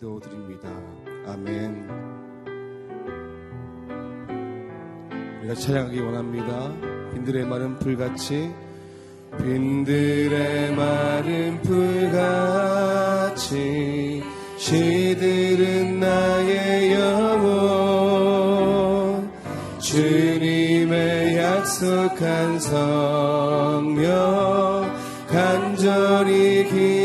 기도드립니다. 아멘. 우리가 찬양하기 원합니다. 빈들의 말은 불같이 빈들의 말은 불같이 시들은 나의 영혼 주님의 약속한 성령 간절히 기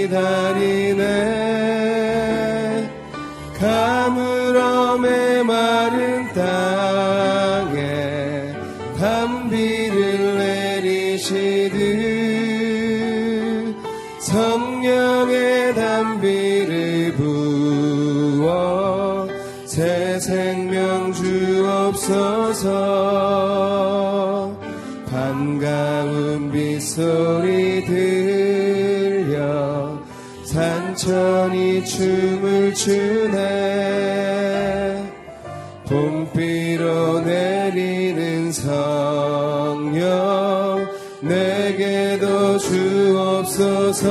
소리 들려. 산천이 춤을 추네. 봄비로 내리는 성령 내게도 주옵소서.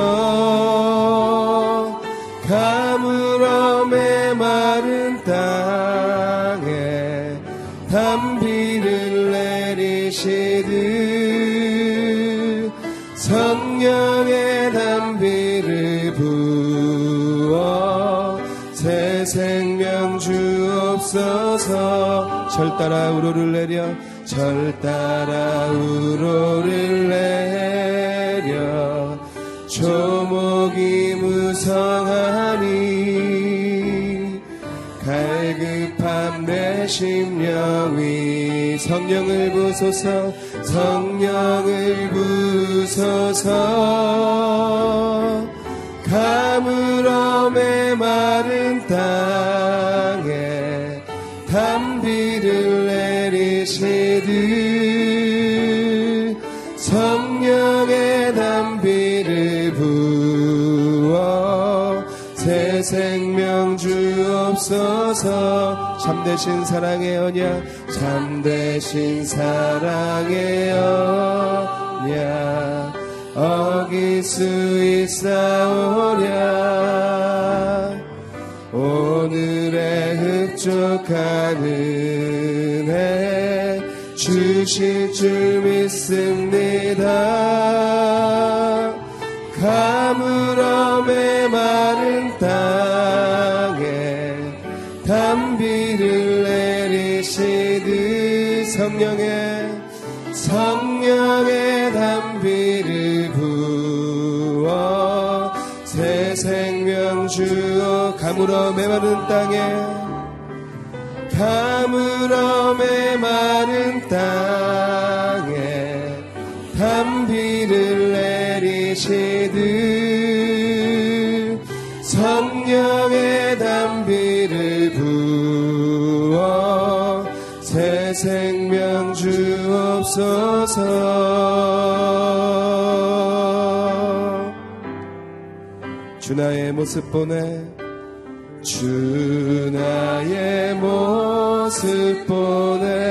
가물어의 마른 땅에 담 절 따라 우로를 내려 절 따라 우로를 내려. 조목이 무성하니 갈급함 내 심령이 성령을 부소서 성령을 부소서. 가물어의 마른 땅 주옵소서. 참되신 사랑의 언약 참되신 사랑의 언약. 어길 수 있사오랴. 오늘의 흡족한 은혜 주실 줄 믿습니다. 가물어의 마른 땅 성령의 성령의 담비를 부어 새 생명 주어 가물어의 마른 땅에 가물어의 마른 땅 주옵소서 주 나의 모습 보내 주 나의 모습 보내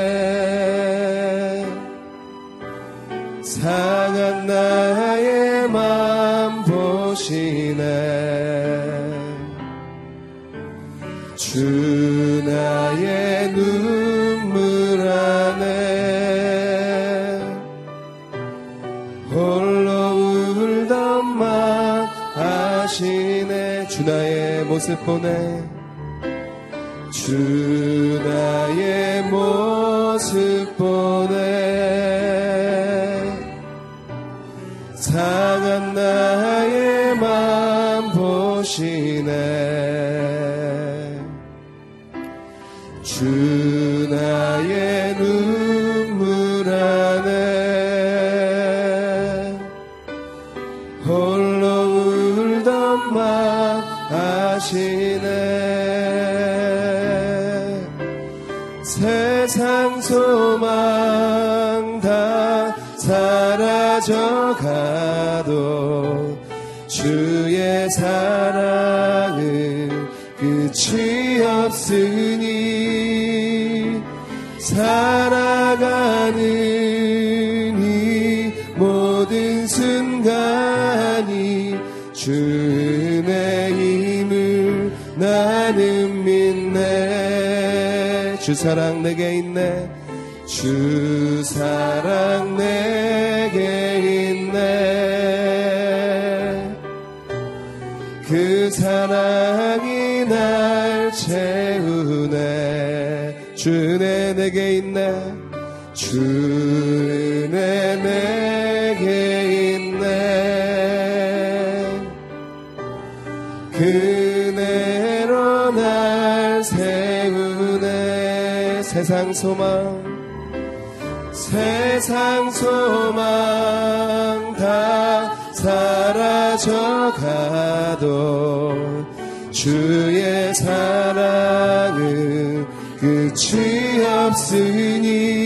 모습 보내 주 나의 모습 보내 상한 나 나 나는 믿네. 주 사랑 내게 있네. 주 사랑 내게 있네. 그 사랑이 날 채우네. 주네 내게 있네. 주 세우네 세상 소망 세상 소망 다 사라져가도 주의 사랑은 끝이 없으니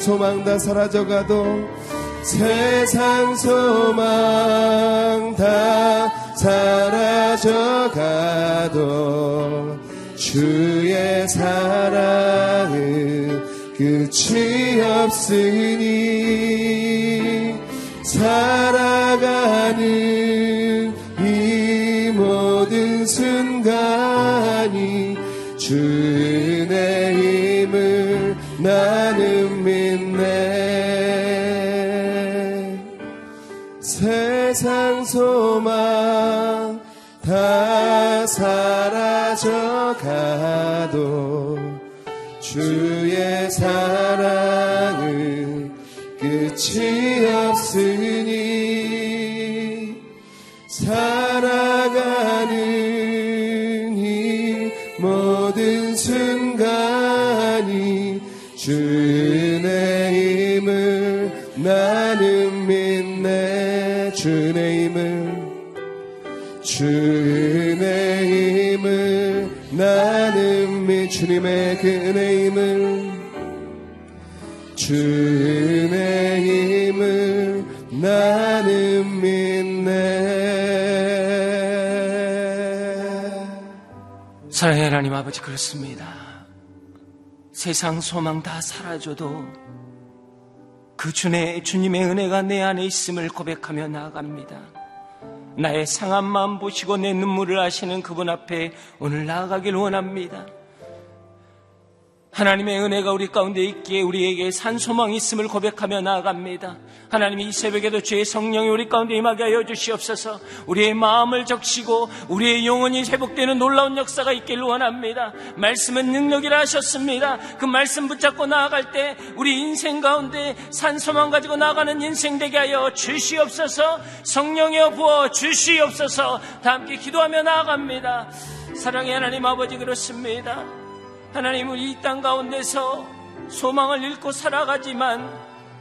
소망 다 사라져가도 세상 소망 다 사라져가도 주의 사랑은 끝이 없으니 살아가는 이 모든 순간이 주 소망 다 사라져가도 주의 사랑은 끝이 없으니 살아가는 주의 힘을 나는 믿 주님의 그 은혜 힘을 주의 힘을 나는 믿네 사랑의 하나님 아버지 그렇습니다. 세상 소망 다 사라져도 그 주의 주님의 은혜가 내 안에 있음을 고백하며 나아갑니다. 나의 상한 마음 보시고 내 눈물을 아시는 그분 앞에 오늘 나아가길 원합니다. 하나님의 은혜가 우리 가운데 있기에 우리에게 산 소망이 있음을 고백하며 나아갑니다. 하나님이 이 새벽에도 주의 성령이 우리 가운데 임하게 하여 주시옵소서 우리의 마음을 적시고 우리의 영혼이 회복되는 놀라운 역사가 있기를 원합니다. 말씀은 능력이라 하셨습니다. 그 말씀 붙잡고 나아갈 때 우리 인생 가운데 산 소망 가지고 나아가는 인생 되게 하여 주시옵소서 성령이여 부어 주시옵소서 다 함께 기도하며 나아갑니다. 사랑의 하나님 아버지 그렇습니다. 하나님 우리 이땅 가운데서 소망을 잃고 살아가지만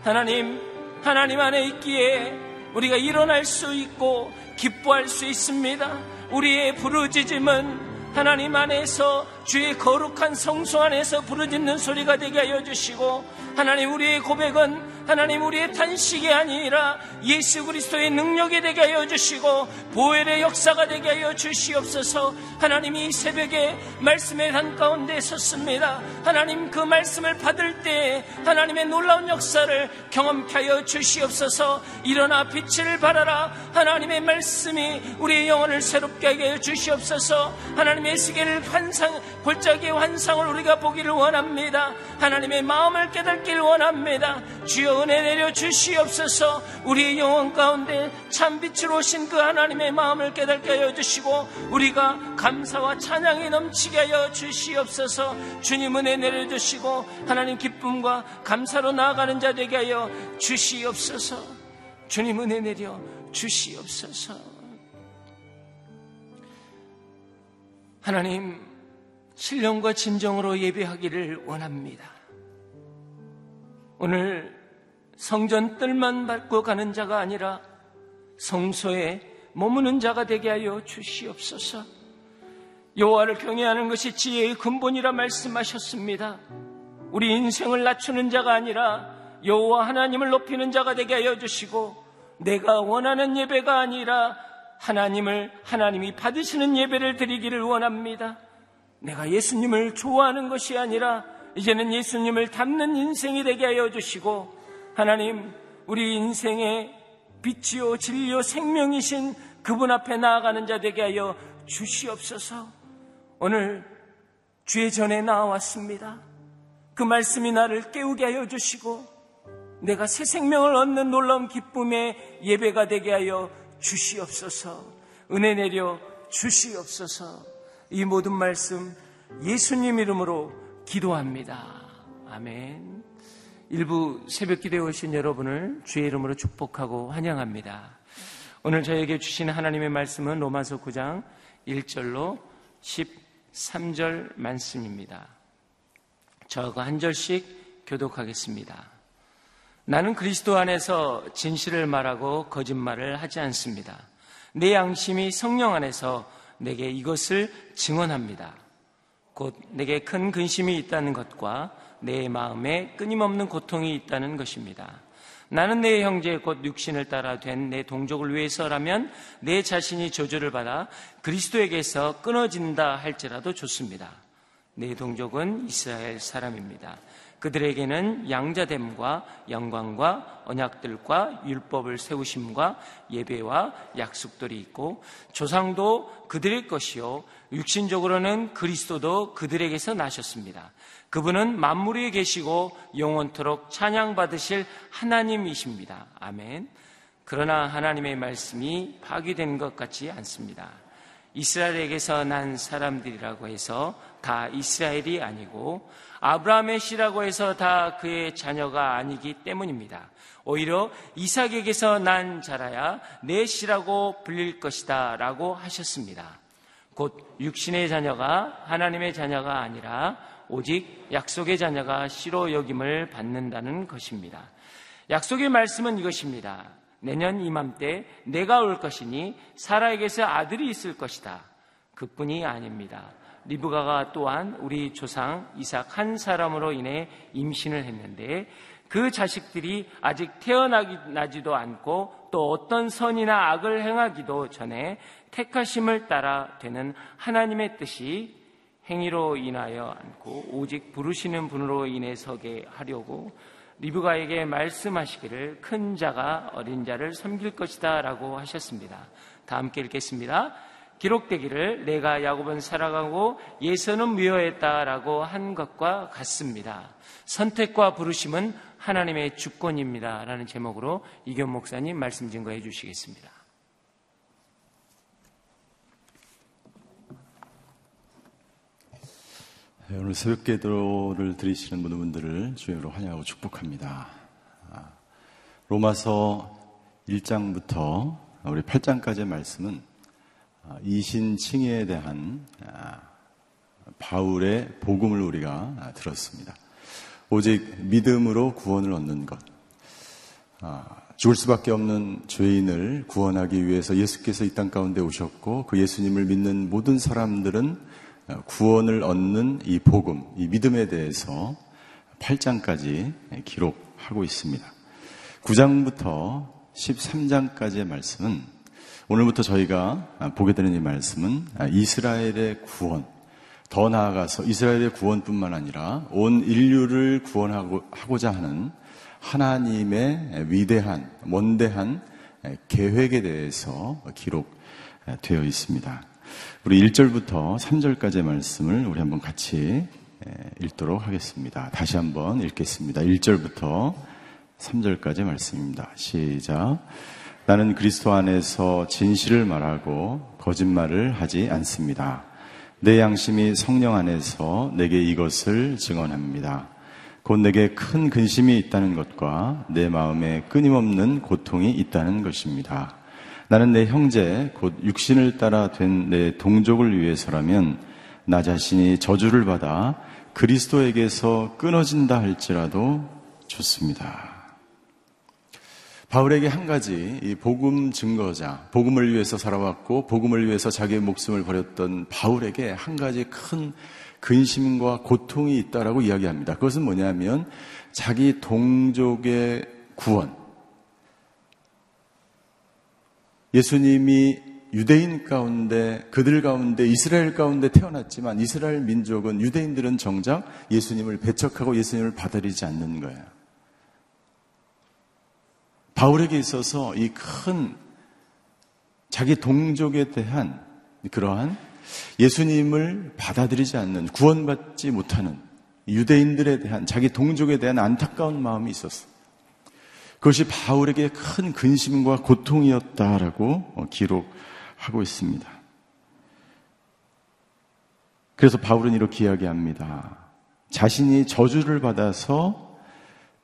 하나님 하나님 안에 있기에 우리가 일어날 수 있고 기뻐할 수 있습니다. 우리의 부르짖음은 하나님 안에서 주의 거룩한 성소 안에서 부르짖는 소리가 되게 하여 주시고 하나님 우리의 고백은 하나님 우리의 탄식이 아니라 예수 그리스도의 능력이 되게 하여 주시고 보혈의 역사가 되게 하여 주시옵소서. 하나님이 이 새벽에 말씀의 한가운데 섰습니다. 하나님 그 말씀을 받을 때 하나님의 놀라운 역사를 경험케 하여 주시옵소서. 일어나 빛을 발하라. 하나님의 말씀이 우리의 영혼을 새롭게 하게 하여 주시옵소서. 하나님의 시계를 환상 골짜기의 환상을 우리가 보기를 원합니다. 하나님의 마음을 깨닫기를 원합니다. 주여 은혜 내려 주시옵소서. 우리의 영혼 가운데 참 빛으로 오신 그 하나님의 마음을 깨닫게 하여 주시고 우리가 감사와 찬양이 넘치게 하여 주시옵소서. 주님 은혜 내려 주시고 하나님 기쁨과 감사로 나아가는 자 되게 하여 주시옵소서. 주님 은혜 내려 주시옵소서. 하나님 신령과 진정으로 예배하기를 원합니다. 오늘 성전 뜰만 밟고 가는 자가 아니라 성소에 머무는 자가 되게 하여 주시옵소서. 여호와를 경외하는 것이 지혜의 근본이라 말씀하셨습니다. 우리 인생을 낮추는 자가 아니라 여호와 하나님을 높이는 자가 되게 하여 주시고 내가 원하는 예배가 아니라 하나님을 하나님이 받으시는 예배를 드리기를 원합니다. 내가 예수님을 좋아하는 것이 아니라 이제는 예수님을 닮는 인생이 되게 하여 주시고 하나님 우리 인생의 빛이요 진리요 생명이신 그분 앞에 나아가는 자 되게 하여 주시옵소서. 오늘 주의 전에 나왔습니다. 그 말씀이 나를 깨우게 하여 주시고 내가 새 생명을 얻는 놀라운 기쁨의 예배가 되게 하여 주시옵소서. 은혜 내려 주시옵소서. 이 모든 말씀 예수님 이름으로 기도합니다. 아멘. 일부 새벽 기도에 오신 여러분을 주의 이름으로 축복하고 환영합니다. 오늘 저에게 주신 하나님의 말씀은 로마서 9장 1절로 13절 말씀입니다. 저거 한 절씩 교독하겠습니다. 나는 그리스도 안에서 진실을 말하고 거짓말을 하지 않습니다. 내 양심이 성령 안에서 내게 이것을 증언합니다. 곧 내게 큰 근심이 있다는 것과 내 마음에 끊임없는 고통이 있다는 것입니다. 나는 내 형제 곧 육신을 따라 된 내 동족을 위해서라면 내 자신이 조절을 받아 그리스도에게서 끊어진다 할지라도 좋습니다. 내 동족은 이스라엘 사람입니다. 그들에게는 양자됨과 영광과 언약들과 율법을 세우심과 예배와 약속들이 있고 조상도 그들의 것이요 육신적으로는 그리스도도 그들에게서 나셨습니다. 그분은 만물 위에 계시고 영원토록 찬양받으실 하나님이십니다. 아멘. 그러나 하나님의 말씀이 파기된 것 같지 않습니다. 이스라엘에게서 난 사람들이라고 해서 다 이스라엘이 아니고 아브라함의 씨라고 해서 다 그의 자녀가 아니기 때문입니다. 오히려 이삭에게서 난 자라야 내 씨라고 불릴 것이다 라고 하셨습니다. 곧 육신의 자녀가 하나님의 자녀가 아니라 오직 약속의 자녀가 씨로 여김을 받는다는 것입니다. 약속의 말씀은 이것입니다. 내년 이맘때 내가 올 것이니 사라에게서 아들이 있을 것이다. 그뿐이 아닙니다. 리브가가 또한 우리 조상 이삭 한 사람으로 인해 임신을 했는데 그 자식들이 아직 태어나지도 않고 또 어떤 선이나 악을 행하기도 전에 택하심을 따라 되는 하나님의 뜻이 행위로 인하여 않고 오직 부르시는 분으로 인해 서게 하려고 리브가에게 말씀하시기를 큰 자가 어린 자를 섬길 것이다 라고 하셨습니다. 다 함께 읽겠습니다. 기록되기를 내가 야곱은 살아가고 예선은 미워했다라고 한 것과 같습니다. 선택과 부르심은 하나님의 주권입니다. 라는 제목으로 이견 목사님 말씀 증거해 주시겠습니다. 네, 오늘 새벽 기도를 드리시는 모든 분들을 주님으로 환영하고 축복합니다. 아, 로마서 1장부터 우리 8장까지의 말씀은 아, 이신칭에 대한 아, 바울의 복음을 우리가 들었습니다. 오직 믿음으로 구원을 얻는 것. 죽을 수밖에 없는 죄인을 구원하기 위해서 예수께서 이 땅 가운데 오셨고 그 예수님을 믿는 모든 사람들은 구원을 얻는 이 복음, 이 믿음에 대해서 8장까지 기록하고 있습니다. 9장부터 13장까지의 말씀은 오늘부터 저희가 보게 되는 이 말씀은 이스라엘의 구원, 더 나아가서 이스라엘의 구원뿐만 아니라 온 인류를 구원하고자 하는 하나님의 위대한, 원대한 계획에 대해서 기록되어 있습니다. 우리 1절부터 3절까지의 말씀을 우리 한번 같이 읽도록 하겠습니다. 다시 한번 읽겠습니다. 1절부터 3절까지 말씀입니다. 시작. 나는 그리스도 안에서 진실을 말하고 거짓말을 하지 않습니다. 내 양심이 성령 안에서 내게 이것을 증언합니다. 곧 내게 큰 근심이 있다는 것과 내 마음에 끊임없는 고통이 있다는 것입니다. 나는 내 형제, 곧 육신을 따라 된 내 동족을 위해서라면 나 자신이 저주를 받아 그리스도에게서 끊어진다 할지라도 좋습니다. 바울에게 한 가지 이 복음 증거자, 복음을 위해서 살아왔고 복음을 위해서 자기의 목숨을 버렸던 바울에게 한 가지 큰 근심과 고통이 있다라고 이야기합니다. 그것은 뭐냐면 자기 동족의 구원, 예수님이 유대인 가운데 그들 가운데 이스라엘 가운데 태어났지만 이스라엘 민족은 유대인들은 정작 예수님을 배척하고 예수님을 받아들이지 않는 거예요. 바울에게 있어서 이 큰 자기 동족에 대한 그러한 예수님을 받아들이지 않는 구원받지 못하는 유대인들에 대한 자기 동족에 대한 안타까운 마음이 있었어. 그것이 바울에게 큰 근심과 고통이었다라고 기록하고 있습니다. 그래서 바울은 이렇게 이야기합니다. 자신이 저주를 받아서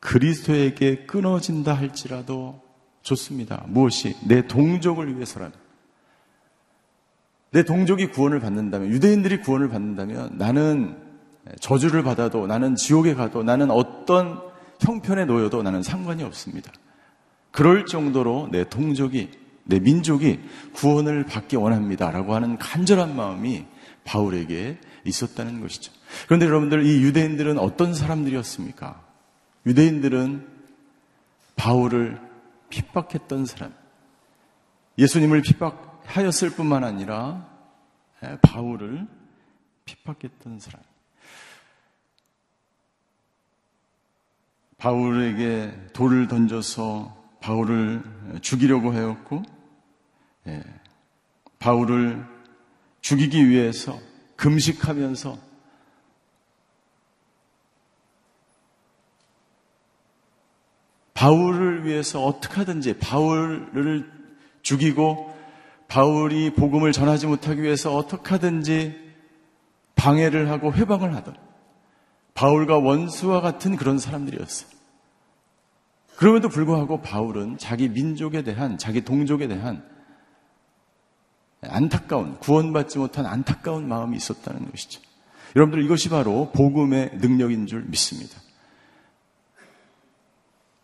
그리스도에게 끊어진다 할지라도 좋습니다. 무엇이? 내 동족을 위해서라면. 내 동족이 구원을 받는다면, 유대인들이 구원을 받는다면 나는 저주를 받아도 나는 지옥에 가도 나는 어떤 형편에 놓여도 나는 상관이 없습니다. 그럴 정도로 내 동족이, 내 민족이 구원을 받기 원합니다. 라고 하는 간절한 마음이 바울에게 있었다는 것이죠. 그런데 여러분들, 이 유대인들은 어떤 사람들이었습니까? 유대인들은 바울을 핍박했던 사람, 예수님을 핍박하였을 뿐만 아니라 바울을 핍박했던 사람. 바울에게 돌을 던져서 바울을 죽이려고 하였고, 예, 바울을 죽이기 위해서 금식하면서 바울을 위해서 어떻게 하든지 바울을 죽이고 바울이 복음을 전하지 못하기 위해서 어떻게 하든지 방해를 하고 회방을 하던 바울과 원수와 같은 그런 사람들이었어요. 그럼에도 불구하고 바울은 자기 민족에 대한, 자기 동족에 대한 안타까운, 구원받지 못한 안타까운 마음이 있었다는 것이죠. 여러분들 이것이 바로 복음의 능력인 줄 믿습니다.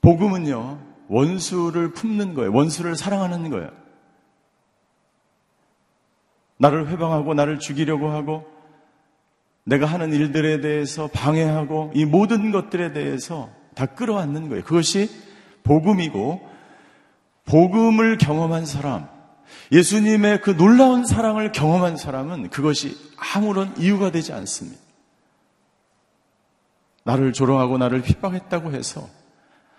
복음은요, 원수를 품는 거예요. 원수를 사랑하는 거예요. 나를 회방하고 나를 죽이려고 하고 내가 하는 일들에 대해서 방해하고 이 모든 것들에 대해서 다 끌어안는 거예요. 그것이 복음이고 복음을 경험한 사람, 예수님의 그 놀라운 사랑을 경험한 사람은 그것이 아무런 이유가 되지 않습니다. 나를 조롱하고 나를 핍박했다고 해서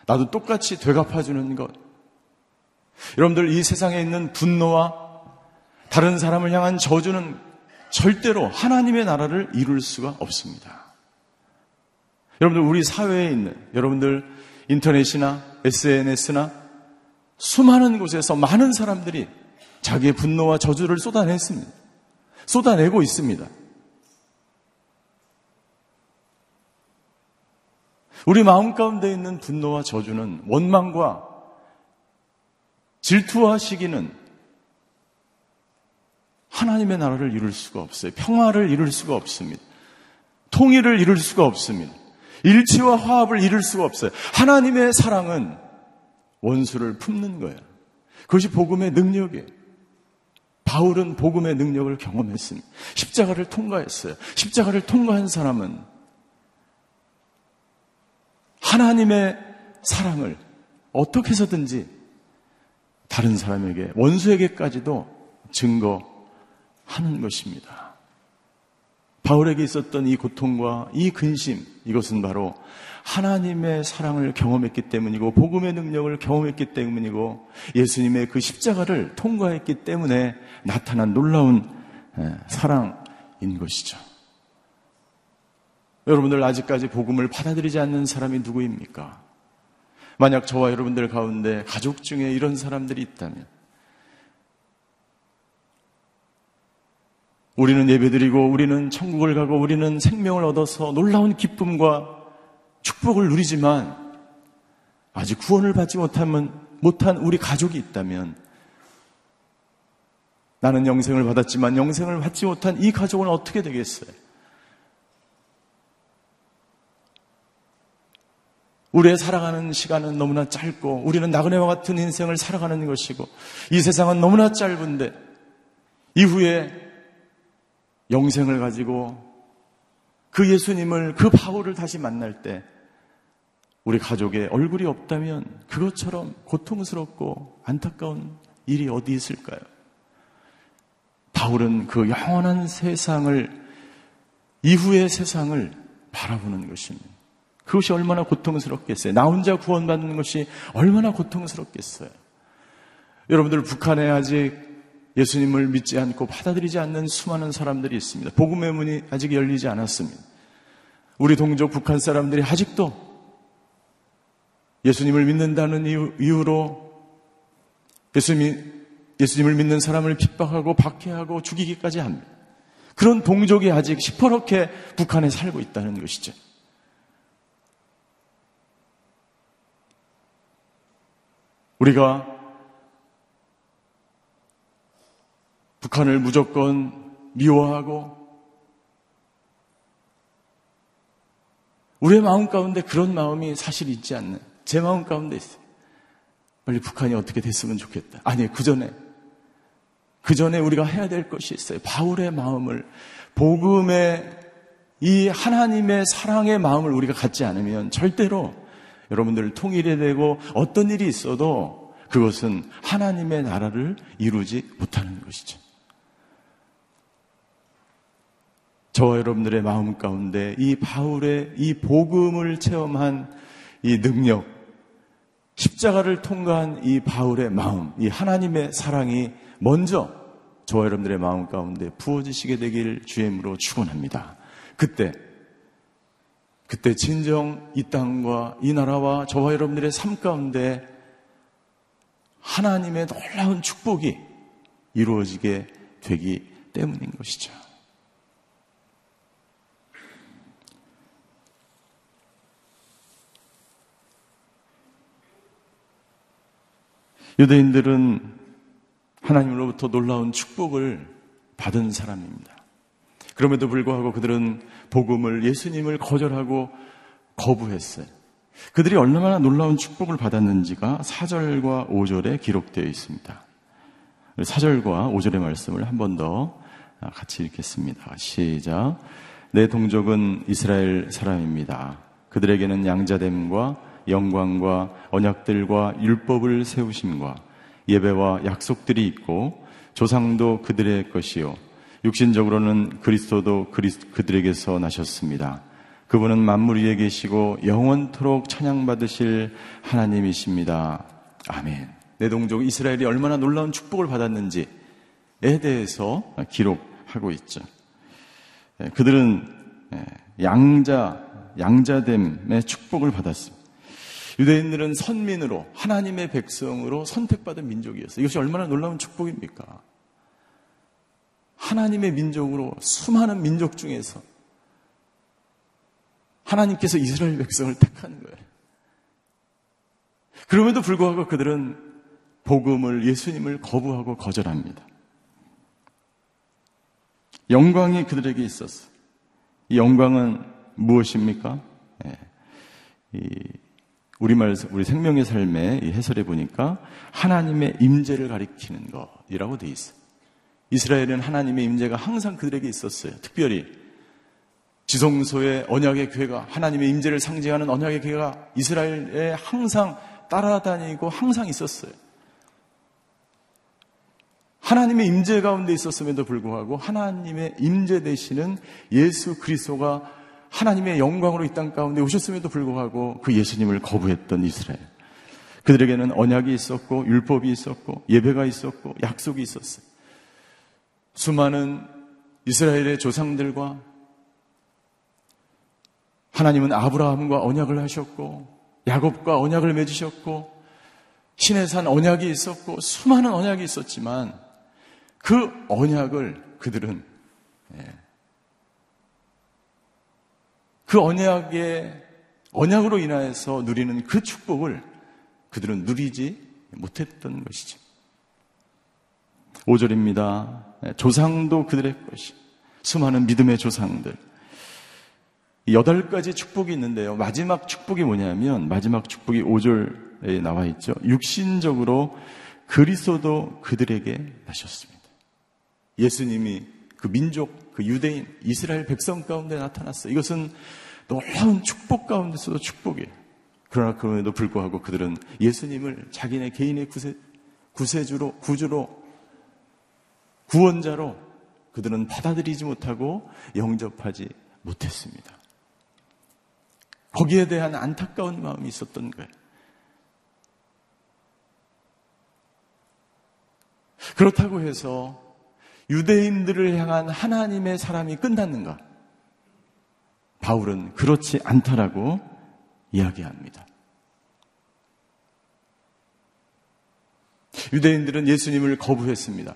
나도 똑같이 되갚아주는 것. 여러분들 이 세상에 있는 분노와 다른 사람을 향한 저주는 절대로 하나님의 나라를 이룰 수가 없습니다. 여러분들 우리 사회에 있는 여러분들 인터넷이나 SNS나 수많은 곳에서 많은 사람들이 자기의 분노와 저주를 쏟아냈습니다. 쏟아내고 있습니다. 우리 마음 가운데 있는 분노와 저주는 원망과 질투와 시기는 하나님의 나라를 이룰 수가 없어요. 평화를 이룰 수가 없습니다. 통일을 이룰 수가 없습니다. 일치와 화합을 이룰 수가 없어요. 하나님의 사랑은 원수를 품는 거예요. 그것이 복음의 능력이에요. 바울은 복음의 능력을 경험했습니다. 십자가를 통과했어요. 십자가를 통과한 사람은 하나님의 사랑을 어떻게 해서든지 다른 사람에게, 원수에게까지도 증거하는 것입니다. 바울에게 있었던 이 고통과 이 근심, 이것은 바로 하나님의 사랑을 경험했기 때문이고, 복음의 능력을 경험했기 때문이고, 예수님의 그 십자가를 통과했기 때문에 나타난 놀라운 사랑인 것이죠. 여러분들 아직까지 복음을 받아들이지 않는 사람이 누구입니까? 만약 저와 여러분들 가운데 가족 중에 이런 사람들이 있다면 우리는 예배드리고 우리는 천국을 가고 우리는 생명을 얻어서 놀라운 기쁨과 축복을 누리지만 아직 구원을 받지 못하면 못한 우리 가족이 있다면 나는 영생을 받았지만 영생을 받지 못한 이 가족은 어떻게 되겠어요? 우리의 살아가는 시간은 너무나 짧고 우리는 나그네와 같은 인생을 살아가는 것이고 이 세상은 너무나 짧은데 이후에 영생을 가지고 그 예수님을 그 바울을 다시 만날 때 우리 가족의 얼굴이 없다면 그것처럼 고통스럽고 안타까운 일이 어디 있을까요? 바울은 그 영원한 세상을 이후의 세상을 바라보는 것입니다. 그것이 얼마나 고통스럽겠어요. 나 혼자 구원받는 것이 얼마나 고통스럽겠어요. 여러분들 북한에 아직 예수님을 믿지 않고 받아들이지 않는 수많은 사람들이 있습니다. 복음의 문이 아직 열리지 않았습니다. 우리 동족 북한 사람들이 아직도 예수님을 믿는다는 이유, 로 예수님, 예수님을 믿는 사람을 핍박하고 박해하고 죽이기까지 합니다. 그런 동족이 아직 시퍼렇게 북한에 살고 있다는 것이죠. 우리가 북한을 무조건 미워하고 우리의 마음 가운데 그런 마음이 사실 있지 않는 제 마음 가운데 있어요. 빨리 북한이 어떻게 됐으면 좋겠다. 아니, 그 전에, 그 전에 우리가 해야 될 것이 있어요. 바울의 마음을, 복음의 이 하나님의 사랑의 마음을 우리가 갖지 않으면 절대로 여러분들 통일이 되고 어떤 일이 있어도 그것은 하나님의 나라를 이루지 못하는 것이죠. 저와 여러분들의 마음 가운데 이 바울의 이 복음을 체험한 이 능력, 십자가를 통과한 이 바울의 마음, 이 하나님의 사랑이 먼저 저와 여러분들의 마음 가운데 부어지시게 되길 주임으로 축원합니다. 그때 그때 진정 이 땅과 이 나라와 저와 여러분들의 삶 가운데 하나님의 놀라운 축복이 이루어지게 되기 때문인 것이죠. 유대인들은 하나님으로부터 놀라운 축복을 받은 사람입니다. 그럼에도 불구하고 그들은 복음을 예수님을 거절하고 거부했어요. 그들이 얼마나 놀라운 축복을 받았는지가 4절과 5절에 기록되어 있습니다. 4절과 5절의 말씀을 한 번 더 같이 읽겠습니다. 시작. 내 동족은 이스라엘 사람입니다. 그들에게는 양자됨과 영광과 언약들과 율법을 세우심과 예배와 약속들이 있고 조상도 그들의 것이요 육신적으로는 그리스도도 그들에게서 나셨습니다. 그분은 만물 위에 계시고 영원토록 찬양받으실 하나님이십니다. 아멘. 내 동족 이스라엘이 얼마나 놀라운 축복을 받았는지에 대해서 기록하고 있죠. 예, 그들은 예, 양자, 양자됨의 축복을 받았습니다. 유대인들은 선민으로 하나님의 백성으로 선택받은 민족이었어요. 이것이 얼마나 놀라운 축복입니까? 하나님의 민족으로 수많은 민족 중에서 하나님께서 이스라엘 백성을 택하는 거예요. 그럼에도 불구하고 그들은 복음을 예수님을 거부하고 거절합니다. 영광이 그들에게 있었어. 이 영광은 무엇입니까? 네. 우리말 우리 생명의 삶의 해설해 보니까 하나님의 임재를 가리키는 것이라고 돼 있어요. 이스라엘은 하나님의 임재가 항상 그들에게 있었어요. 특별히 지성소의 언약의 교회가 하나님의 임재를 상징하는 언약의 교회가 이스라엘에 항상 따라다니고 항상 있었어요. 하나님의 임재 가운데 있었음에도 불구하고 하나님의 임재 되시는 예수 그리스도가 하나님의 영광으로 이 땅 가운데 오셨음에도 불구하고 그 예수님을 거부했던 이스라엘. 그들에게는 언약이 있었고 율법이 있었고 예배가 있었고 약속이 있었어요. 수많은 이스라엘의 조상들과 하나님은 아브라함과 언약을 하셨고 야곱과 언약을 맺으셨고 신의 산 언약이 있었고 수많은 언약이 있었지만 그 언약을 그들은 예, 그 언약의 언약으로 인하여서 누리는 그 축복을 그들은 누리지 못했던 것이죠. 5절입니다. 조상도 그들의 것이. 수많은 믿음의 조상들. 여덟 가지 축복이 있는데요. 마지막 축복이 뭐냐면, 마지막 축복이 5절에 나와 있죠. 육신적으로 그리스도도 그들에게 나셨습니다. 예수님이 그 민족, 그 유대인, 이스라엘 백성 가운데 나타났어요. 이것은 놀라운 축복 가운데서도 축복이에요. 그러나 그럼에도 불구하고 그들은 예수님을 자기네 개인의 구세, 구세주로, 구주로, 구원자로 그들은 받아들이지 못하고 영접하지 못했습니다. 거기에 대한 안타까운 마음이 있었던 거예요. 그렇다고 해서 유대인들을 향한 하나님의 사람이 끝났는가? 바울은 그렇지 않다라고 이야기합니다. 유대인들은 예수님을 거부했습니다.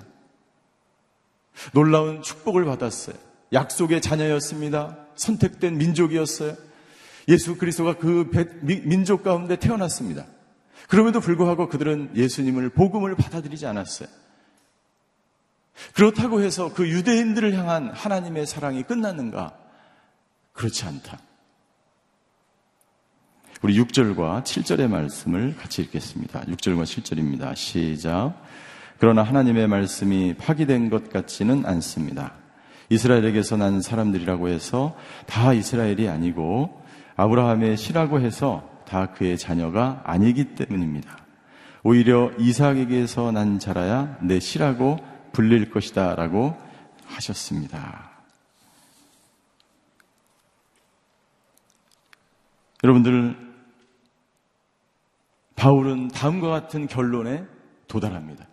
놀라운 축복을 받았어요. 약속의 자녀였습니다. 선택된 민족이었어요. 예수 그리스도가 그 민족 가운데 태어났습니다. 그럼에도 불구하고 그들은 예수님을 복음을 받아들이지 않았어요. 그렇다고 해서 그 유대인들을 향한 하나님의 사랑이 끝났는가? 그렇지 않다. 우리 6절과 7절의 말씀을 같이 읽겠습니다. 6절과 7절입니다. 시작. 그러나 하나님의 말씀이 파기된 것 같지는 않습니다. 이스라엘에게서 난 사람들이라고 해서 다 이스라엘이 아니고 아브라함의 시라고 해서 다 그의 자녀가 아니기 때문입니다. 오히려 이삭에게서 난 자라야 내 시라고 불릴 것이다 라고 하셨습니다. 여러분들, 바울은 다음과 같은 결론에 도달합니다.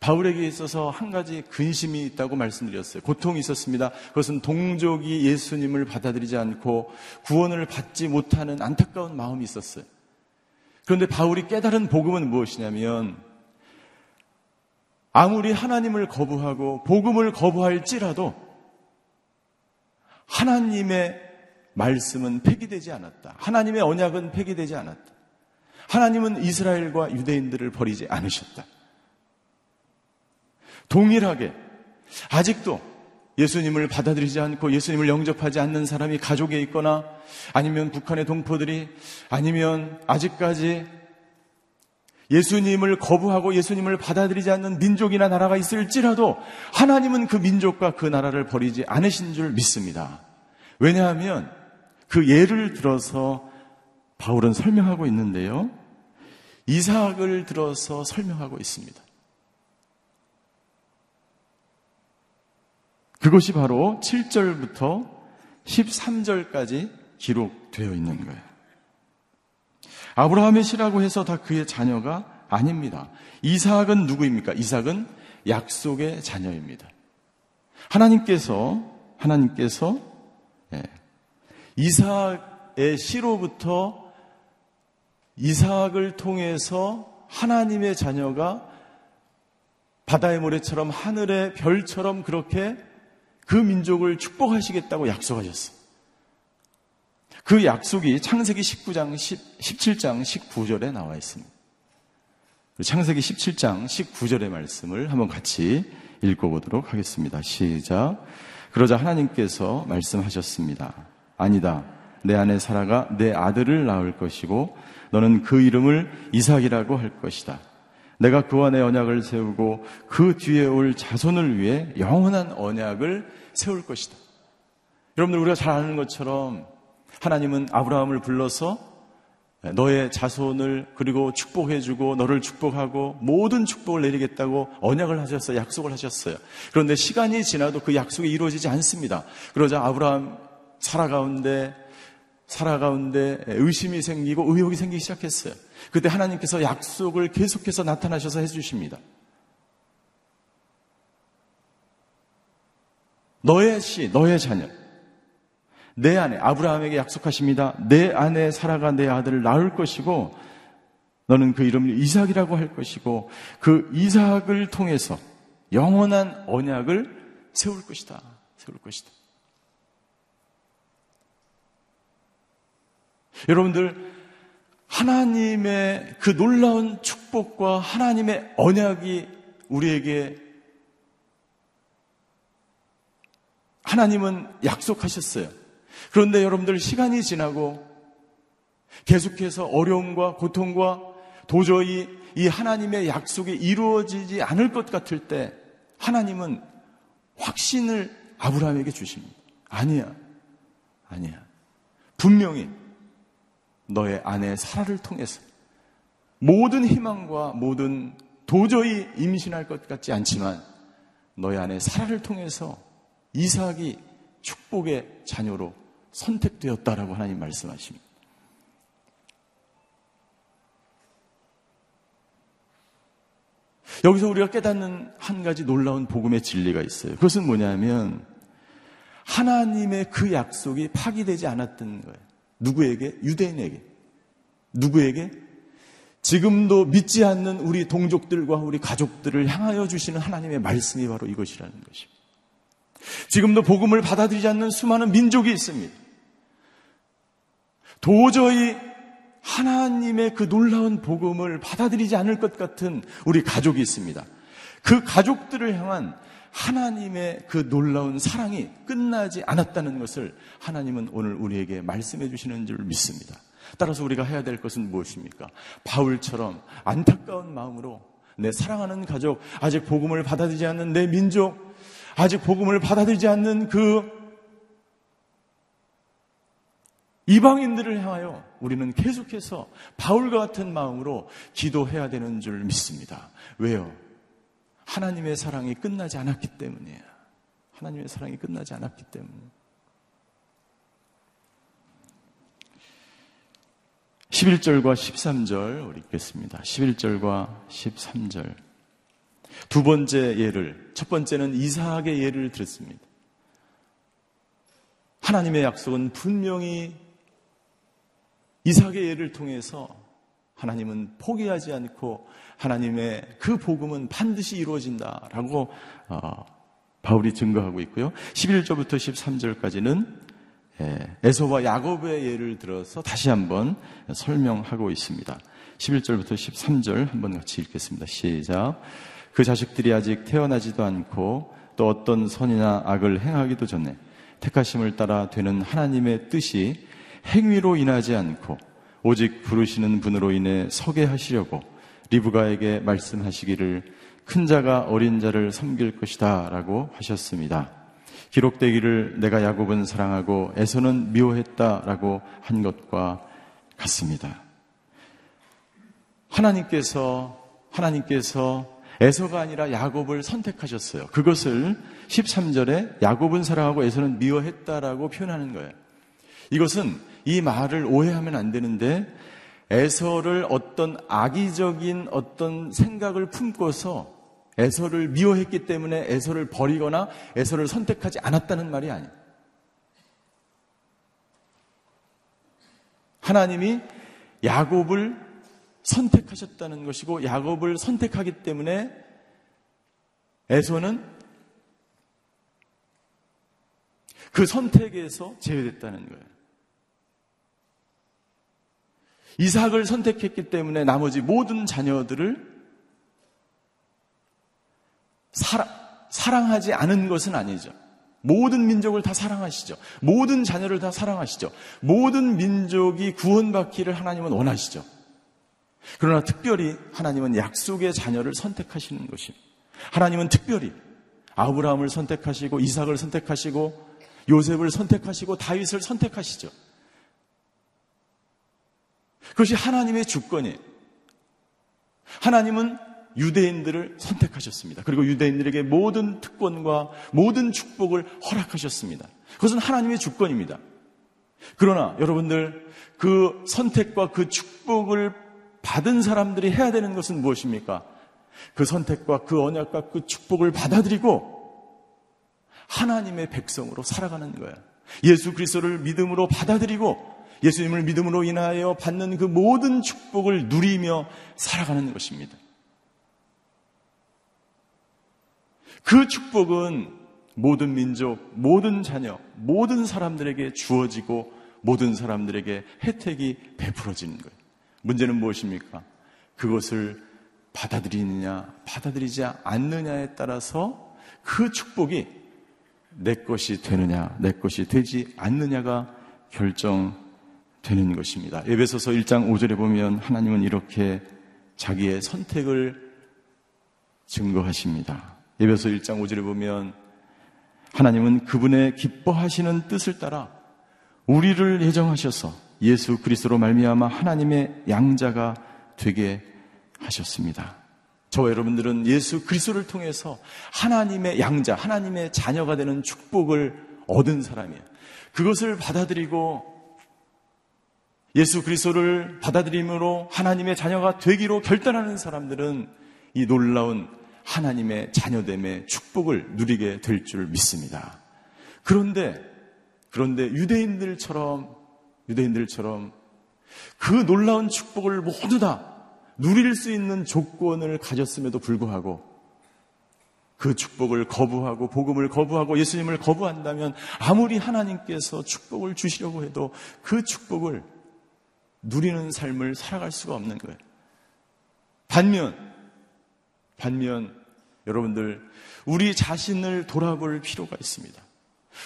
바울에게 있어서 한 가지 근심이 있다고 말씀드렸어요. 고통이 있었습니다. 그것은 동족이 예수님을 받아들이지 않고 구원을 받지 못하는 안타까운 마음이 있었어요. 그런데 바울이 깨달은 복음은 무엇이냐면 아무리 하나님을 거부하고 복음을 거부할지라도 하나님의 말씀은 폐기되지 않았다. 하나님의 언약은 폐기되지 않았다. 하나님은 이스라엘과 유대인들을 버리지 않으셨다. 동일하게 아직도 예수님을 받아들이지 않고 예수님을 영접하지 않는 사람이 가족에 있거나 아니면 북한의 동포들이 아니면 아직까지 예수님을 거부하고 예수님을 받아들이지 않는 민족이나 나라가 있을지라도 하나님은 그 민족과 그 나라를 버리지 않으신 줄 믿습니다. 왜냐하면 그 예를 들어서 바울은 설명하고 있는데요. 이삭을 들어서 설명하고 있습니다. 그것이 바로 7절부터 13절까지 기록되어 있는 거예요. 아브라함의 시라고 해서 다 그의 자녀가 아닙니다. 이삭은 누구입니까? 이삭은 약속의 자녀입니다. 하나님께서 하나님께서 예, 이삭의 시로부터 이삭을 통해서 하나님의 자녀가 바다의 모래처럼 하늘의 별처럼 그렇게 그 민족을 축복하시겠다고 약속하셨어. 그 약속이 창세기 19장 10, 17장 19절에 나와 있습니다. 창세기 17장 19절의 말씀을 한번 같이 읽어보도록 하겠습니다. 시작. 그러자 하나님께서 말씀하셨습니다. 아니다. 내 안에 사라가 내 아들을 낳을 것이고 너는 그 이름을 이삭이라고 할 것이다. 내가 그와 내 언약을 세우고 그 뒤에 올 자손을 위해 영원한 언약을 세울 것이다. 여러분들 우리가 잘 아는 것처럼 하나님은 아브라함을 불러서 너의 자손을 그리고 축복해주고 너를 축복하고 모든 축복을 내리겠다고 언약을 하셨어요. 약속을 하셨어요. 그런데 시간이 지나도 그 약속이 이루어지지 않습니다. 그러자 아브라함 살아 가운데 살아 가운데 의심이 생기고 의혹이 생기기 시작했어요. 그때 하나님께서 약속을 계속해서 나타나셔서 해주십니다. 너의 씨, 너의 자녀. 내 안에, 아브라함에게 약속하십니다. 내 안에 살아가 내 아들을 낳을 것이고, 너는 그 이름을 이삭이라고 할 것이고, 그 이삭을 통해서 영원한 언약을 세울 것이다. 세울 것이다. 여러분들, 하나님의 그 놀라운 축복과 하나님의 언약이 우리에게 하나님은 약속하셨어요. 그런데 여러분들 시간이 지나고 계속해서 어려움과 고통과 도저히 이 하나님의 약속이 이루어지지 않을 것 같을 때 하나님은 확신을 아브라함에게 주십니다. 아니야. 아니야. 분명히 너의 아내 사라를 통해서 모든 희망과 모든 도저히 임신할 것 같지 않지만 너희 안에 사라를 통해서 이삭이 축복의 자녀로 선택되었다라고 하나님 말씀하십니다. 여기서 우리가 깨닫는 한 가지 놀라운 복음의 진리가 있어요. 그것은 뭐냐면 하나님의 그 약속이 파기되지 않았던 거예요. 누구에게? 유대인에게. 누구에게? 지금도 믿지 않는 우리 동족들과 우리 가족들을 향하여 주시는 하나님의 말씀이 바로 이것이라는 것입니다. 지금도 복음을 받아들이지 않는 수많은 민족이 있습니다. 도저히 하나님의 그 놀라운 복음을 받아들이지 않을 것 같은 우리 가족이 있습니다. 그 가족들을 향한 하나님의 그 놀라운 사랑이 끝나지 않았다는 것을 하나님은 오늘 우리에게 말씀해 주시는 줄 믿습니다. 따라서 우리가 해야 될 것은 무엇입니까? 바울처럼 안타까운 마음으로 내 사랑하는 가족, 아직 복음을 받아들이지 않는 내 민족, 아직 복음을 받아들이지 않는 그 이방인들을 향하여 우리는 계속해서 바울과 같은 마음으로 기도해야 되는 줄 믿습니다. 왜요? 하나님의 사랑이 끝나지 않았기 때문이에요. 하나님의 사랑이 끝나지 않았기 때문에. 11절과 13절 우리 읽겠습니다. 11절과 13절. 두 번째 예를, 첫 번째는 이삭의 예를 들었습니다. 하나님의 약속은 분명히 이삭의 예를 통해서 하나님은 포기하지 않고 하나님의 그 복음은 반드시 이루어진다라고 어, 바울이 증거하고 있고요. 11절부터 13절까지는 예, 에서와 야곱의 예를 들어서 다시 한번 설명하고 있습니다. 11절부터 13절 한번 같이 읽겠습니다. 시작. 그 자식들이 아직 태어나지도 않고 또 어떤 선이나 악을 행하기도 전에 택하심을 따라 되는 하나님의 뜻이 행위로 인하지 않고 오직 부르시는 분으로 인해 서게 하시려고 리브가에게 말씀하시기를 큰 자가 어린 자를 섬길 것이다 라고 하셨습니다. 기록되기를 내가 야곱은 사랑하고 에서는 미워했다 라고 한 것과 같습니다. 하나님께서 하나님께서 에서가 아니라 야곱을 선택하셨어요. 그것을 13절에 야곱은 사랑하고 에서는 미워했다라고 표현하는 거예요. 이것은 이 말을 오해하면 안 되는데 에서를 어떤 악의적인 어떤 생각을 품고서 에서를 미워했기 때문에 에서를 버리거나 에서를 선택하지 않았다는 말이 아니에요. 하나님이 야곱을 선택하셨다는 것이고 야곱을 선택하기 때문에 에서는 그 선택에서 제외됐다는 거예요. 이삭을 선택했기 때문에 나머지 모든 자녀들을 사랑, 사랑하지 않은 것은 아니죠. 모든 민족을 다 사랑하시죠. 모든 자녀를 다 사랑하시죠. 모든 민족이 구원받기를 하나님은 원하시죠. 그러나 특별히 하나님은 약속의 자녀를 선택하시는 것입니다. 하나님은 특별히 아브라함을 선택하시고 이삭을 선택하시고 요셉을 선택하시고 다윗을 선택하시죠. 그것이 하나님의 주권이에요. 하나님은 유대인들을 선택하셨습니다. 그리고 유대인들에게 모든 특권과 모든 축복을 허락하셨습니다. 그것은 하나님의 주권입니다. 그러나 여러분들 그 선택과 그 축복을 받은 사람들이 해야 되는 것은 무엇입니까? 그 선택과 그 언약과 그 축복을 받아들이고 하나님의 백성으로 살아가는 거예요. 예수 그리스도를 믿음으로 받아들이고 예수님을 믿음으로 인하여 받는 그 모든 축복을 누리며 살아가는 것입니다. 그 축복은 모든 민족, 모든 자녀, 모든 사람들에게 주어지고 모든 사람들에게 혜택이 베풀어지는 거예요. 문제는 무엇입니까? 그것을 받아들이느냐, 받아들이지 않느냐에 따라서 그 축복이 내 것이 되느냐, 내 것이 되지 않느냐가 결정 되는 것입니다. 에베소서 1장 5절에 보면 하나님은 이렇게 자기의 선택을 증거하십니다. 예배서 1장 5절에 보면 하나님은 그분의 기뻐하시는 뜻을 따라 우리를 예정하셔서 예수 그리스도로 말미암아 하나님의 양자가 되게 하셨습니다. 저와 여러분들은 예수 그리스도를 통해서 하나님의 양자, 하나님의 자녀가 되는 축복을 얻은 사람이에요. 그것을 받아들이고 예수 그리스도를 받아들임으로 하나님의 자녀가 되기로 결단하는 사람들은 이 놀라운 하나님의 자녀됨의 축복을 누리게 될 줄 믿습니다. 그런데 그런데 유대인들처럼 유대인들처럼 그 놀라운 축복을 모두 다 누릴 수 있는 조건을 가졌음에도 불구하고 그 축복을 거부하고 복음을 거부하고 예수님을 거부한다면 아무리 하나님께서 축복을 주시려고 해도 그 축복을 누리는 삶을 살아갈 수가 없는 거예요. 반면 반면 여러분들 우리 자신을 돌아볼 필요가 있습니다.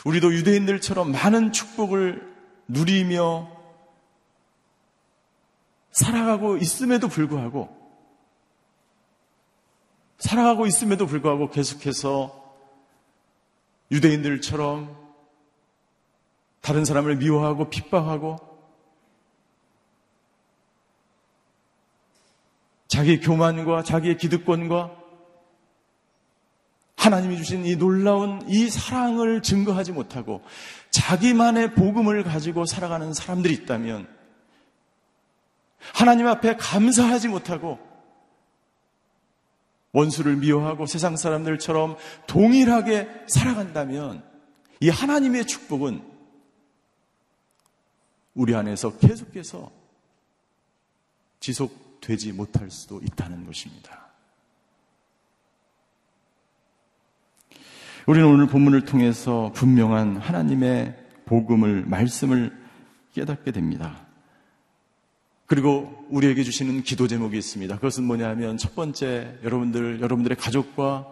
우리도 유대인들처럼 많은 축복을 누리며 살아가고 있음에도 불구하고 살아가고 있음에도 불구하고 계속해서 유대인들처럼 다른 사람을 미워하고 핍박하고 자기의 교만과 자기의 기득권과 하나님이 주신 이 놀라운 이 사랑을 증거하지 못하고 자기만의 복음을 가지고 살아가는 사람들이 있다면 하나님 앞에 감사하지 못하고 원수를 미워하고 세상 사람들처럼 동일하게 살아간다면 이 하나님의 축복은 우리 안에서 계속해서 지속 되지 못할 수도 있다는 것입니다. 우리는 오늘 본문을 통해서 분명한 하나님의 복음을, 말씀을 깨닫게 됩니다. 그리고 우리에게 주시는 기도 제목이 있습니다. 그것은 뭐냐면 첫 번째 여러분들 여러분들의 가족과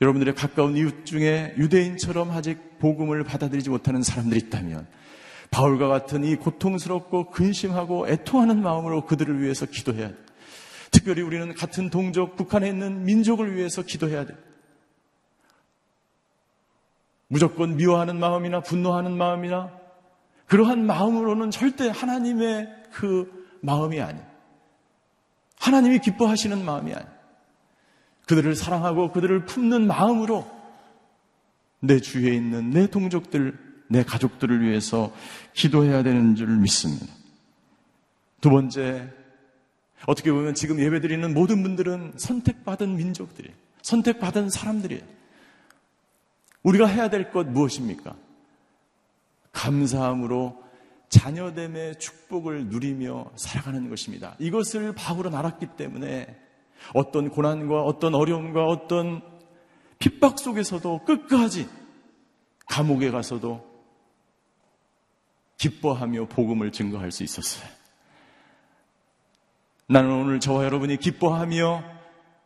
여러분들의 가까운 이웃 중에 유대인처럼 아직 복음을 받아들이지 못하는 사람들이 있다면 바울과 같은 이 고통스럽고 근심하고 애통하는 마음으로 그들을 위해서 기도해야 돼. 특별히 우리는 같은 동족 북한에 있는 민족을 위해서 기도해야 돼. 무조건 미워하는 마음이나 분노하는 마음이나 그러한 마음으로는 절대 하나님의 그 마음이 아니에요. 하나님이 기뻐하시는 마음이 아니에요. 그들을 사랑하고 그들을 품는 마음으로 내 주위에 있는 내 동족들, 내 가족들을 위해서 기도해야 되는 줄 믿습니다. 두 번째, 어떻게 보면 지금 예배드리는 모든 분들은 선택받은 민족들이에요. 선택받은 사람들이에요. 우리가 해야 될 것 무엇입니까? 감사함으로 자녀됨의 축복을 누리며 살아가는 것입니다. 이것을 바울은 알았기 때문에 어떤 고난과 어떤 어려움과 어떤 핍박 속에서도 끝까지 감옥에 가서도 기뻐하며 복음을 증거할 수 있었어요. 나는 오늘 저와 여러분이 기뻐하며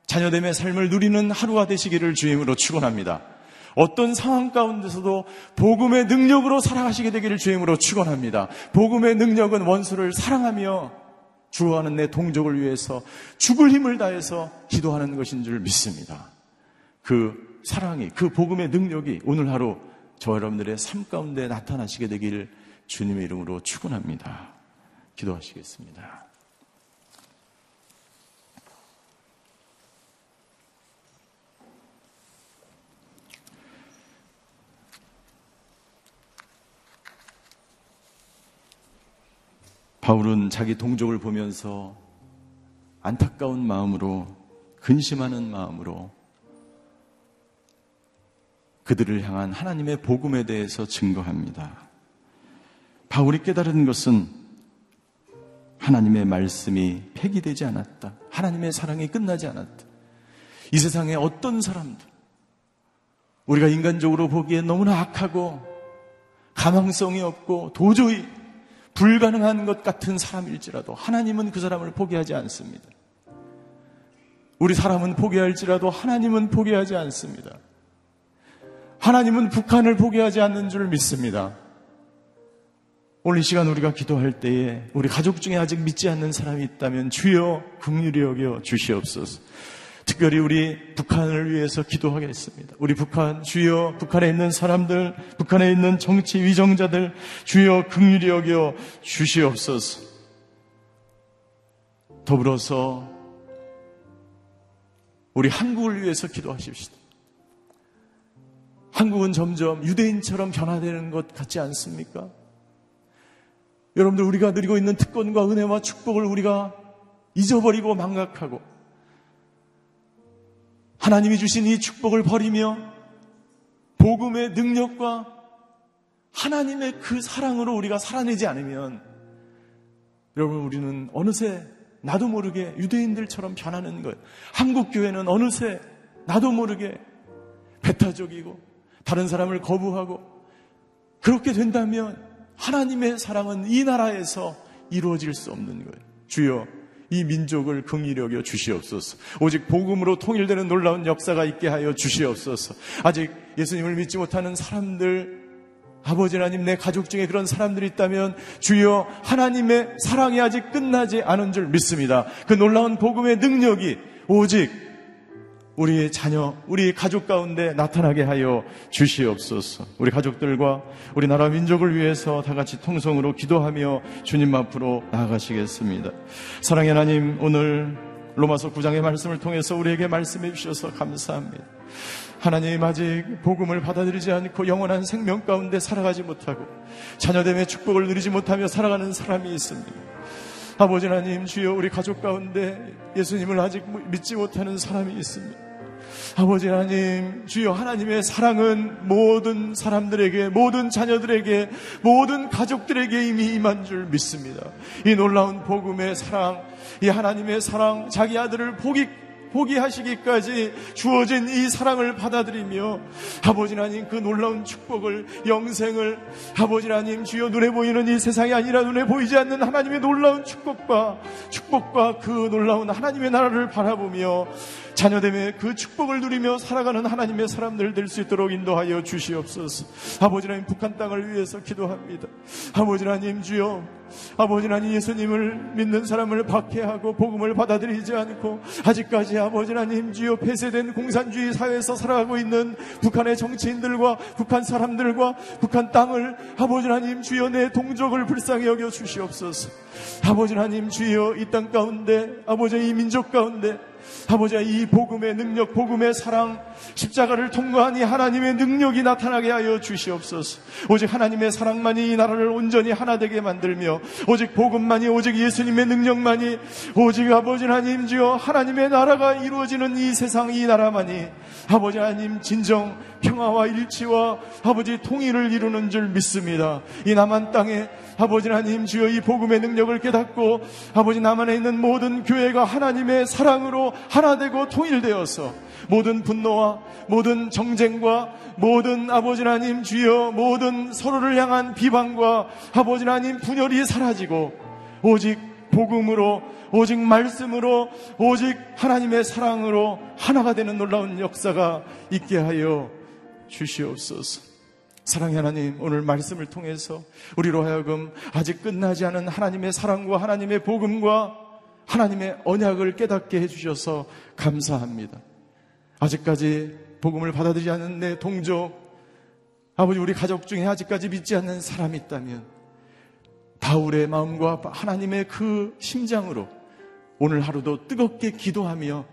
자녀됨의 삶을 누리는 하루가 되시기를 주임으로 축원합니다. 어떤 상황 가운데서도 복음의 능력으로 살아가시게 되기를 주임으로 축원합니다. 복음의 능력은 원수를 사랑하며 주어하는 내 동족을 위해서 죽을 힘을 다해서 기도하는 것인 줄 믿습니다. 그 사랑이, 그 복음의 능력이 오늘 하루 저 여러분들의 삶 가운데 나타나시게 되기를 주님의 이름으로 축원합니다. 기도하시겠습니다. 바울은 자기 동족을 보면서 안타까운 마음으로 근심하는 마음으로 그들을 향한 하나님의 복음에 대해서 증거합니다. 바울이 깨달은 것은 하나님의 말씀이 폐기되지 않았다. 하나님의 사랑이 끝나지 않았다. 이 세상에 어떤 사람도 우리가 인간적으로 보기에 너무나 악하고 가망성이 없고 도저히 불가능한 것 같은 사람일지라도 하나님은 그 사람을 포기하지 않습니다. 우리 사람은 포기할지라도 하나님은 포기하지 않습니다. 하나님은 북한을 포기하지 않는 줄 믿습니다. 오늘 이 시간 우리가 기도할 때에 우리 가족 중에 아직 믿지 않는 사람이 있다면 주여 긍휼히 여겨 주시옵소서. 특별히 우리 북한을 위해서 기도하겠습니다. 우리 북한 주여 북한에 있는 사람들, 북한에 있는 정치 위정자들 주여 긍휼히 여겨 주시옵소서. 더불어서 우리 한국을 위해서 기도하십시다. 한국은 점점 유대인처럼 변화되는 것 같지 않습니까? 여러분들 우리가 누리고 있는 특권과 은혜와 축복을 우리가 잊어버리고 망각하고 하나님이 주신 이 축복을 버리며 복음의 능력과 하나님의 그 사랑으로 우리가 살아내지 않으면 여러분 우리는 어느새 나도 모르게 유대인들처럼 변하는 거예요. 한국 교회는 어느새 나도 모르게 배타적이고 다른 사람을 거부하고 그렇게 된다면 하나님의 사랑은 이 나라에서 이루어질 수 없는 거예요. 주여 이 민족을 긍휼히 여겨 주시옵소서. 오직 복음으로 통일되는 놀라운 역사가 있게 하여 주시옵소서. 아직 예수님을 믿지 못하는 사람들 아버지 하나님 내 가족 중에 그런 사람들이 있다면 주여 하나님의 사랑이 아직 끝나지 않은 줄 믿습니다. 그 놀라운 복음의 능력이 오직 우리의 자녀, 우리 가족 가운데 나타나게 하여 주시옵소서. 우리 가족들과 우리 나라 민족을 위해서 다 같이 통성으로 기도하며 주님 앞으로 나아가시겠습니다. 사랑의 하나님, 오늘 로마서 9장의 말씀을 통해서 우리에게 말씀해 주셔서 감사합니다. 하나님 아직 복음을 받아들이지 않고 영원한 생명 가운데 살아가지 못하고 자녀됨의 축복을 누리지 못하며 살아가는 사람이 있습니다. 아버지 하나님 주여 우리 가족 가운데 예수님을 아직 믿지 못하는 사람이 있습니다. 아버지 하나님, 주여 하나님의 사랑은 모든 사람들에게, 모든 자녀들에게, 모든 가족들에게 이미 임한 줄 믿습니다. 이 놀라운 복음의 사랑, 이 하나님의 사랑, 자기 아들을 포기, 포기하시기까지 주어진 이 사랑을 받아들이며 아버지 하나님 그 놀라운 축복을 영생을 아버지 하나님 주여 눈에 보이는 이 세상이 아니라 눈에 보이지 않는 하나님의 놀라운 축복과 축복과 그 놀라운 하나님의 나라를 바라보며 자녀됨의 그 축복을 누리며 살아가는 하나님의 사람들 될 수 있도록 인도하여 주시옵소서. 아버지 하나님 북한 땅을 위해서 기도합니다. 아버지 하나님 주여 아버지 하나님 예수님을 믿는 사람을 박해하고 복음을 받아들이지 않고 아직까지 아버지 하나님 주여 폐쇄된 공산주의 사회에서 살아가고 있는 북한의 정치인들과 북한 사람들과 북한 땅을 아버지 하나님 주여 내 동족을 불쌍히 여겨 주시옵소서. 아버지 하나님 주여 이 땅 가운데 아버지 이 민족 가운데 아버지 이 복음의 능력, 복음의 사랑, 십자가를 통과한 이 하나님의 능력이 나타나게 하여 주시옵소서. 오직 하나님의 사랑만이 이 나라를 온전히 하나 되게 만들며 오직 복음만이 오직 예수님의 능력만이 오직 아버지 하나님 주여 하나님의 나라가 이루어지는 이 세상 이 나라만이 아버지 하나님 진정 평화와 일치와 아버지 통일을 이루는 줄 믿습니다. 이 남한 땅에 아버지 하나님 주여 이 복음의 능력을 깨닫고 아버지 남한에 있는 모든 교회가 하나님의 사랑으로 하나 되고 통일되어서 모든 분노와 모든 정쟁과 모든 아버지 하나님 주여 모든 서로를 향한 비방과 아버지 하나님 분열이 사라지고 오직 복음으로 오직 말씀으로 오직 하나님의 사랑으로 하나가 되는 놀라운 역사가 있게 하여 주시옵소서. 사랑의 하나님, 오늘 말씀을 통해서 우리로 하여금 아직 끝나지 않은 하나님의 사랑과 하나님의 복음과 하나님의 언약을 깨닫게 해주셔서 감사합니다. 아직까지 복음을 받아들이지 않는 내 동족, 아버지 우리 가족 중에 아직까지 믿지 않는 사람이 있다면 바울의 마음과 하나님의 그 심장으로 오늘 하루도 뜨겁게 기도하며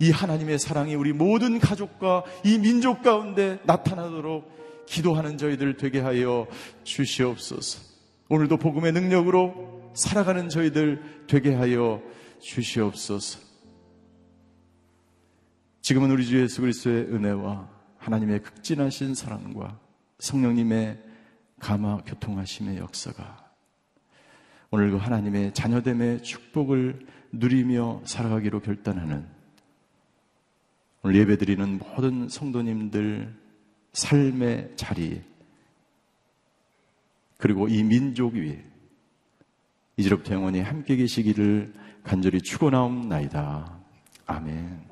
이 하나님의 사랑이 우리 모든 가족과 이 민족 가운데 나타나도록 기도하는 저희들 되게 하여 주시옵소서. 오늘도 복음의 능력으로 살아가는 저희들 되게 하여 주시옵소서. 지금은 우리 주 예수 그리스도의 은혜와 하나님의 극진하신 사랑과 성령님의 감화 교통하심의 역사가 오늘 그 하나님의 자녀됨의 축복을 누리며 살아가기로 결단하는 오늘 예배드리는 모든 성도님들 삶의 자리 그리고 이 민족 위에 이제부터 영원히 함께 계시기를 간절히 축원하옵나이다. 아멘.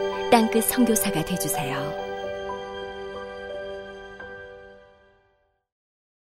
땅끝 성교사가 되주세요